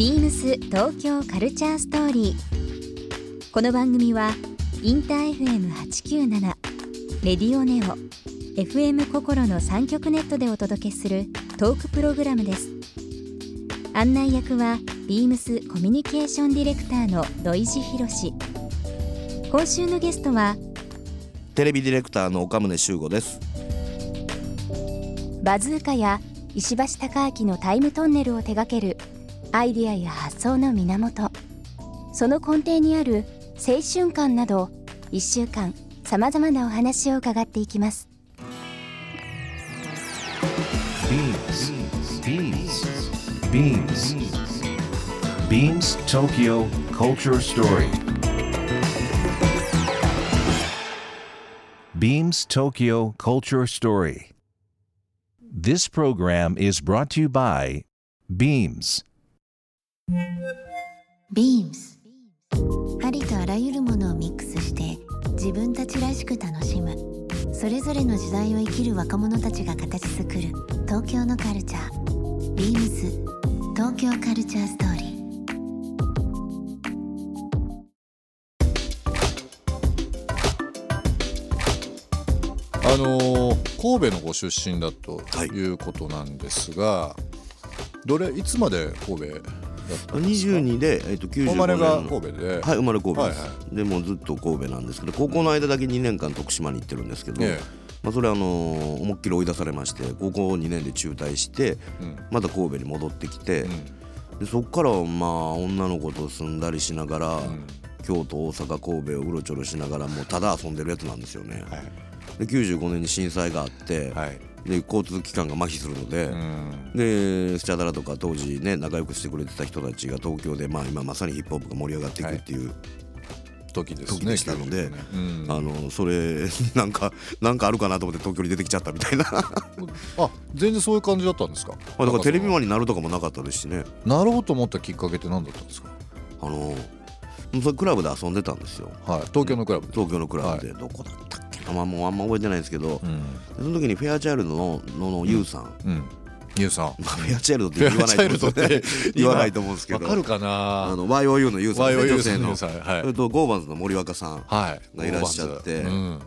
ビームス東京カルチャーストーリー。この番組はインター FM897 レディオネオ FM 心の三極ネットでお届けするトークプログラムです。案内役はビームスコミュニケーションディレクターの土井博志。今週のゲストはテレビディレクターの岡宗修吾ですバズーカや石橋貴明のタイムトンネルを手掛けるアイディアや発想の源その根底にある青春感など1週間さまざまなお話を伺っていきます BeamsBeamsBeamsTokyo Culture Story Beams Tokyo Culture Story This program is brought to you by Beams ビームスありとあらゆるものをミックスして自分たちらしく楽しむ。それぞれの時代を生きる若者たちが形作る。東京のカルチャー。ビームス東京カルチャーストーリー。あのー神戸のご出身だということなんですが、どれいつまで神戸22で、えっと95年お生まれがの神戸で、はい生まれ神戸です、はいはでもうずっと神戸なんですけど高校の間だけ2年間徳島に行ってるんですけど、えまあ、それはあのー思いっきり追い出されまして高校2年で中退してまた神戸に戻ってきて、うん。でそこからまあ女の子と住んだりしながら、ん京都大阪神戸をうろちょろしながらもうただ遊ん。でるやつなんですよね、はいで95年に震災があって、はいで交通機関が麻痺するので、うん。でスチャダラとか当時ね仲良くしてくれてた人たちが東京でまあ今まさにヒップホップが盛り上がっていくっていう、時ですね。時でしたので90年うん。あのそれ なんかなんかあるかなと思って東京に出てきちゃったみたいな。あ全然そういう感じだったんですか？だからテレビマンンになるとかもなかったですしね。なろうと思ったきっかけって何だったんですか？あのそれクラブで遊んでたんですよ。はい。東京のクラブで。東京のクラブで、どこだったっけな、まあ、もうあんま覚えてないんですけど、うん。その時にフェアチャイルドののの YOUさん、うん。 YOUさん。ま あフェアチャイルドって言わないと思うんですよね。言わないと思うんですけど。わかるかあなの YOU のユウさん女性の。それとゴーバンズの森若さんはい。がいらっしゃってうん。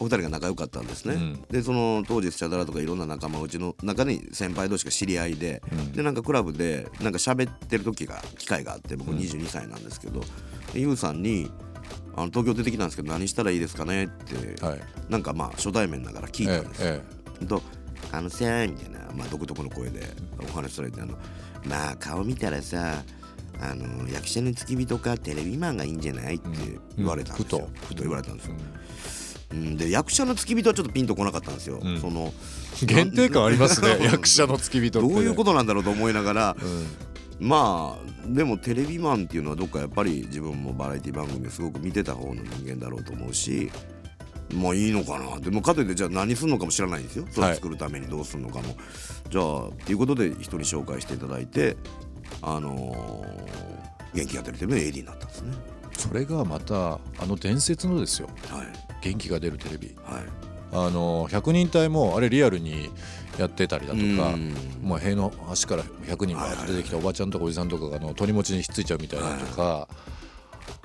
お二人が仲良かったんですね、うん。でその当時スチャダラとかいろんな仲間うちの中に先輩同士が知り合いで、でなんかクラブでなんか喋ってる時が機会があって僕22歳なんですけど、でユウさんにあの「東京出てきたんですけど何したらいいですかね?」って、はい。なんかまあ初対面ながら聞いたんです。よ。ええと「あのさ」みたいな、まあ、独特の声でお話しされてあの「まあ顔見たらさあの役者の付き人かテレビマンがいいんじゃない?」って言われたんですよ、うん。ふと。言われたんですよ。うん、で役者の付き人はちょっとピンとこなかったんですよ。ん。そのえ限定感ありますね。うん役者の付き人どういうことなんだろうと思いながら、うんまあでもテレビマンっていうのはどっかやっぱり自分もバラエティ番組をすごく見てた方の人間だろうと思うしまあいいのかなでもかといってじゃあ何するのかも知らないんですよ。それ作るためにどうするのかも、じゃあっていうことで人に紹介していただいてあのー元気が出るテレビの AD になったんですね。それがまたあの伝説のですよ。はい。元気が出るテレビ。はいあの100人隊もあれリアルにやってたりだとかうん。もう塀の端から100人バーッと出てきたおばちゃんとかおじさんとかがあの鳥持ちにひっついちゃうみたいなとか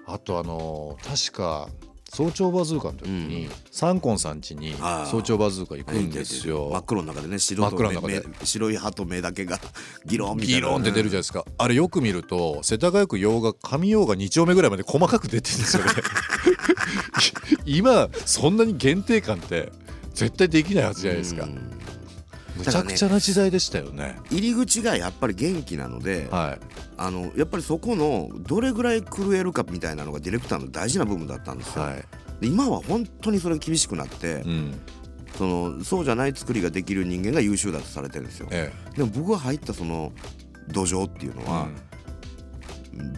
あとあの確か早朝バズーカの時にサンコンさん家に早朝バズーカ行くんですよ。真っ黒の中でね白と目白い歯と目だけが ギロンみたいな。ギロンって出るじゃないですか。あれよく見ると世田谷区洋画上洋画2丁目ぐらいまで細かく出てるんですよね。今そんなに限定感って絶対できないはずじゃないですか。うんむちゃくちゃな時代でしたよね。入り口がやっぱり元気なので、はい。あのやっぱりそこのどれぐらい狂えるかみたいなのがディレクターの大事な部分だったんですよ。はい。で今は本当にそれが厳しくなって、うん。そのそうじゃない作りができる人間が優秀だとされてるんですよ。えでも僕が入ったその土壌っていうのえは、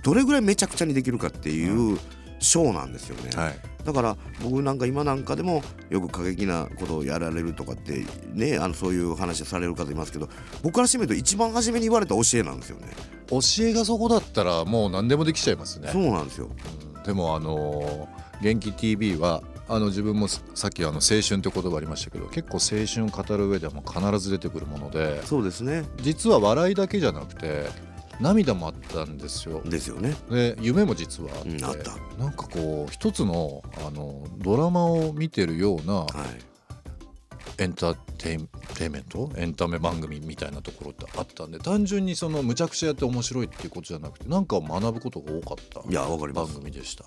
どれぐらいめちゃくちゃにできるかっていうショーなんですよね。はいだから僕なんか今なんかでもよく過激なことをやられるとかってねあのそういう話される方いますけど僕からしてみると一番初めに言われた教えなんですよね。教えがそこだったらもう何でもできちゃいますねそうなんですよ。うんでもあのー元気 TV はあの自分もさっきあの青春って言葉ありましたけど結構青春語る上ではもう必ず出てくるものでそうですね。実は笑いだけじゃなくて涙もあったんですよ。ですよね。で夢も実はあって、うんあった。なんかこう一つのあのドラマを見てるようなはい。エンターテインメント？エンタメ番組みたいなところってあったんで単純にそのむちゃくちゃやって面白いっていうことじゃなくてなんかを学ぶことが多かったいやわかりま番す組でした。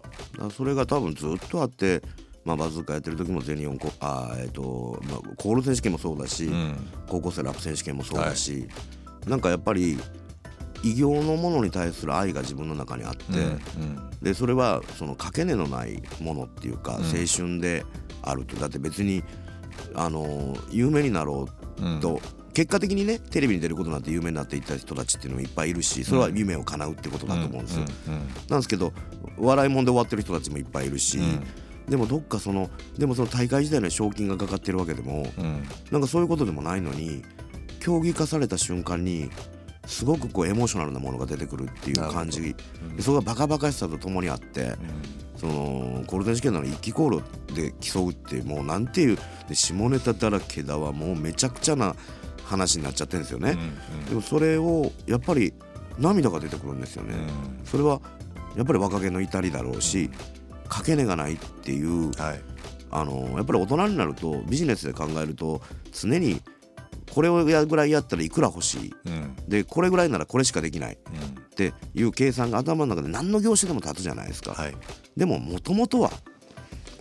それが多分ずっとあってまあバズーカやってる時も全日本コあーえっ、と、まあ、コール選手権もそうだし、うん。高校生ラップ選手権もそうだし、なんかやっぱり異形のものに対する愛が自分の中にあって、うんでそれはそのかけねのないものっていうか、うん。青春であると。だって別にあの有名になろううん。と、結果的にねテレビに出ることになって有名になっていった人たちっていうのもいっぱいいるしそれは夢を叶うってことだと思うんですよ。うん。なんですけど笑いもんで終わってる人たちもいっぱいいるし、うん。でもどっかそのでもその大会時代の賞金がかかってるわけでもうん。なんかそういうことでもないのに競技化された瞬間にすごくこうエモーショナルなものが出てくるっていう感じ、うんでそれがバカバカしさとともにあって、そのコールデン試験なのに一気コールで競うってもうなんていうで下ネタだらけだわもうめちゃくちゃな話になっちゃってるんですよね、でもそれをやっぱり涙が出てくるんですよね、それはやっぱり若気の至りだろうしかけねがないっていうはい。あのやっぱり大人になるとビジネスで考えると常にこれをやるぐらいやったらいくら欲しい？うん。でこれぐらいならこれしかできない。うん。っていう計算が頭の中で何の業種でも立つじゃないですか、はい。でももともとは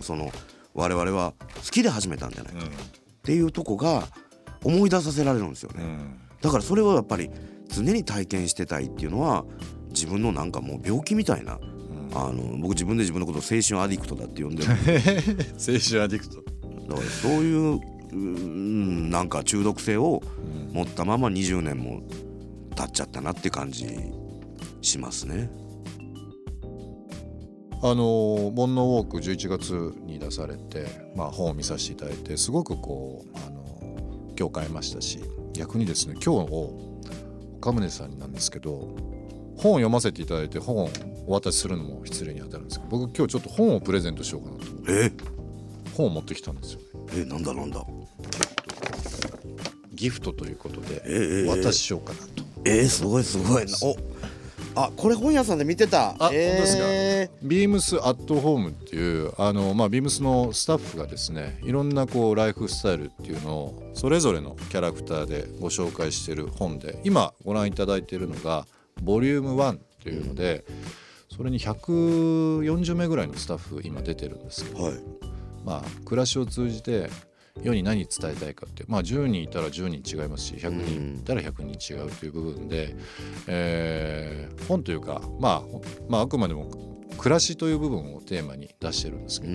その我々は好きで始めたんじゃないか。っていうとこが思い出させられるんですよね、うん。だからそれをやっぱり常に体験してたいっていうのは自分のなんかもう病気みたいなあの僕自分で自分のことを青春アディクトだって呼んでる。青春アディクト。だからそういううんなんか中毒性を持ったまま20年も経っちゃったなって感じしますね。あの「煩悩ウォーク」11月に出されて、まあ、本を見させていただいてすごくこうあの今日買いましたし逆にですね今日岡宗さんになんですけど本を読ませていただいて本をお渡しするのも失礼に当たるんですけど僕今日ちょっと本をプレゼントしようかなとえ？本を持ってきたんですよね。えなんだなんだギフトということでええお渡ししようかなと、えー、すごいすごい。なおあこれ本屋さんで見てた。あえー、本当ですビームスアットホームっていうあの、まあ、ビームスのスタッフがですねいろんなこうライフスタイルっていうのをそれぞれのキャラクターでご紹介してる本で今ご覧いただいているのがボリューム1っていうので、それに140名ぐらいのスタッフ今出てるんですけど、はい。まあ、暮らしを通じて世に何伝えたいかって、まあ、10人いたら10人違いますし100人いたら100人違うという部分で、えー本というか、まあ、まああくまでも暮らしという部分をテーマに出してるんですけど、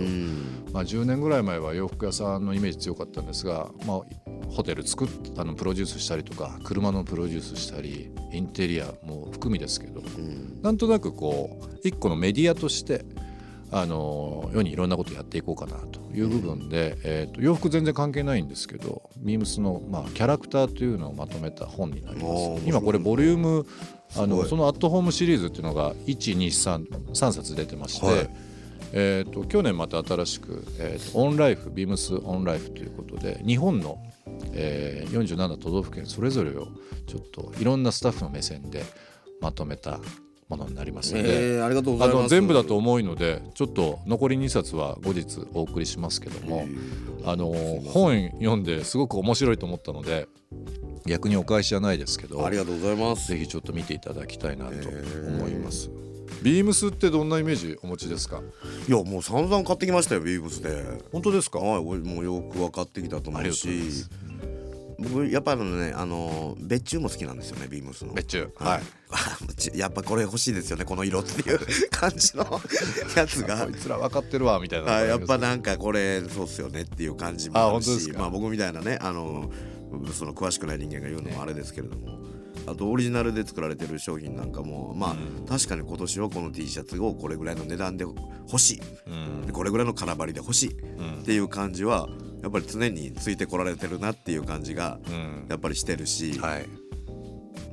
まあ、10年ぐらい前は洋服屋さんのイメージ強かったんですが、まあ、ホテル作っあのプロデュースしたりとか車のプロデュースしたりインテリアも含みですけどうんなんとなくこう一個のメディアとしてあの世にいろんなことやっていこうかなと。いう部分で、えーと洋服全然関係ないんですけどビームスの、まあ、キャラクターというのをまとめた本になります。今これボリュームあのそのアットホームシリーズっていうのが1233冊出てまして、はい。えー、と去年また新しく、えーとオンライフビームスオンライフということで日本の、えー47都道府県それぞれをちょっといろんなスタッフの目線でまとめたものになりますので、えー、ありがとうござあいます。の全部だと思うのでちょっと残り2冊は後日お送りしますけども、あの本読んですごく面白いと思ったので逆にお返しじゃないですけどありがとうございます。ぜひちょっと見ていただきたいなと思います。ビームスってどんなイメージお持ちですか？いやもう散々買ってきましたよビームスで。本当ですか？はい俺もう洋服は買ってきたと思うし僕やっぱあのねあの別注も好きなんですよねビームスの。別注。はい、ち やっぱこれ欲しいですよねこの色っていう感じの やつが。こいつら分かってるわみたいなあやっぱなんかこれそうっすよねっていう感じもあるしまあ僕みたいなねあのその詳しくない人間が言うのもあれですけれども、あとオリジナルで作られてる商品なんかもまあ、確かに今年はこの T シャツをこれぐらいの値段で欲しい。うん。でこれぐらいの空張りで欲しいっていう感じはやっぱり常についてこられてるなっていう感じがうん。やっぱりしてるし、はい。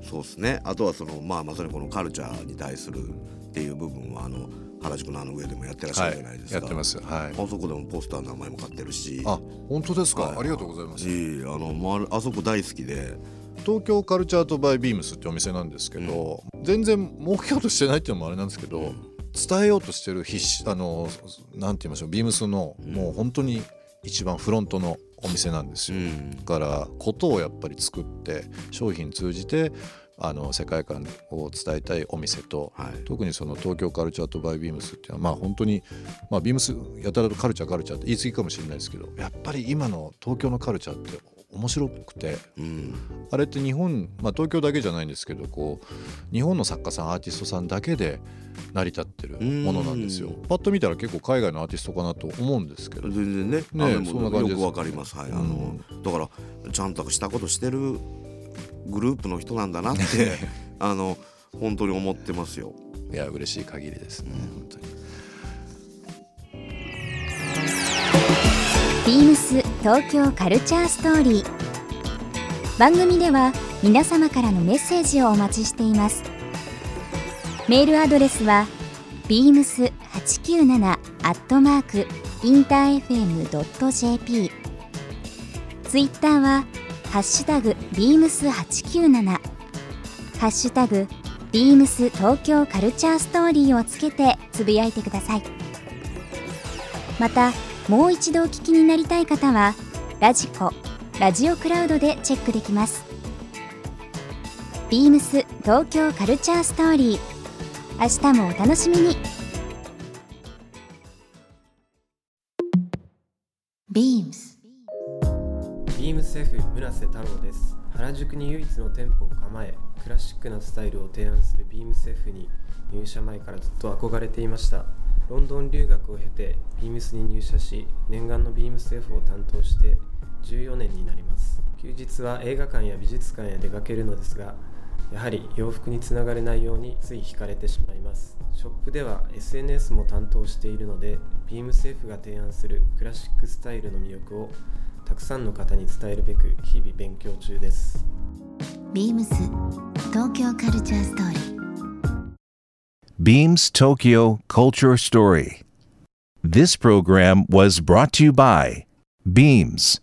そうですね。あとはそのまあまさにこのカルチャーに対するっていう部分はあの原宿のあの上でもやってらっしゃはるじゃないですか、いやってます。はい。あそこでもポスターの名前も買ってるし。あ本当ですか、はい。ありがとうございます。しあのもうあれあそこ大好きで。東京カルチャーとバイビームスってお店なんですけど、全然儲けようとしてないっていうのもあれなんですけど、伝えようとしてる必死あのなんて言いましょうビームスのもう本当に一番フロントのお店なんですよ、だからことをやっぱり作って商品通じてあの世界観を伝えたいお店と、はい。特にその東京カルチャーとバイビームスっていうのはまあ本当に、まあ、ビームスやたらとカルチャーカルチャーって言い過ぎかもしれないですけどやっぱり今の東京のカルチャーって面白くてうん。あれって日本、まあ、東京だけじゃないんですけどこう日本の作家さんアーティストさんだけで成り立ってるものなんですよ。うんパッと見たら結構海外のアーティストかなと思うんですけど。全然ね。ねあでもそんな感じです。よくわかります。はい。あの、だからちゃんとしたことしてるグループの人なんだなって あの本当に思ってますよ。いや嬉しい限りですね本当に。ビームス東京カルチャーストーリー。番組では皆様からのメッセージをお待ちしています。メールアドレスは beams897 アットマークインター FM.jp ツイッターはハッシュタグ beams897 ハッシュタグビームス東京カルチャーストーリーをつけてつぶやいてください。またもう一度お聞きになりたい方はラジコラジオクラウドでチェックできます。ビームス東京カルチャーストーリー。明日もお楽しみに。ビームスビームス F 村瀬太郎です。原宿に唯一の店舗を構えクラシックなスタイルを提案するビームス F に入社前からずっと憧れていました。ロンドン留学を経てビームスに入社し念願のビームス F を担当して14年になります。休日は映画館や美術館へ出かけるのですがやはり洋服につながれないようについ惹かれてしまいますショップでは SNS も担当しているので BeamsF が提案するクラシックスタイルの魅力をたくさんの方に伝えるべく日々勉強中ですビームス東京カルチャーストーリー Beams Tokyo Culture Story. This program was brought to you by Beams.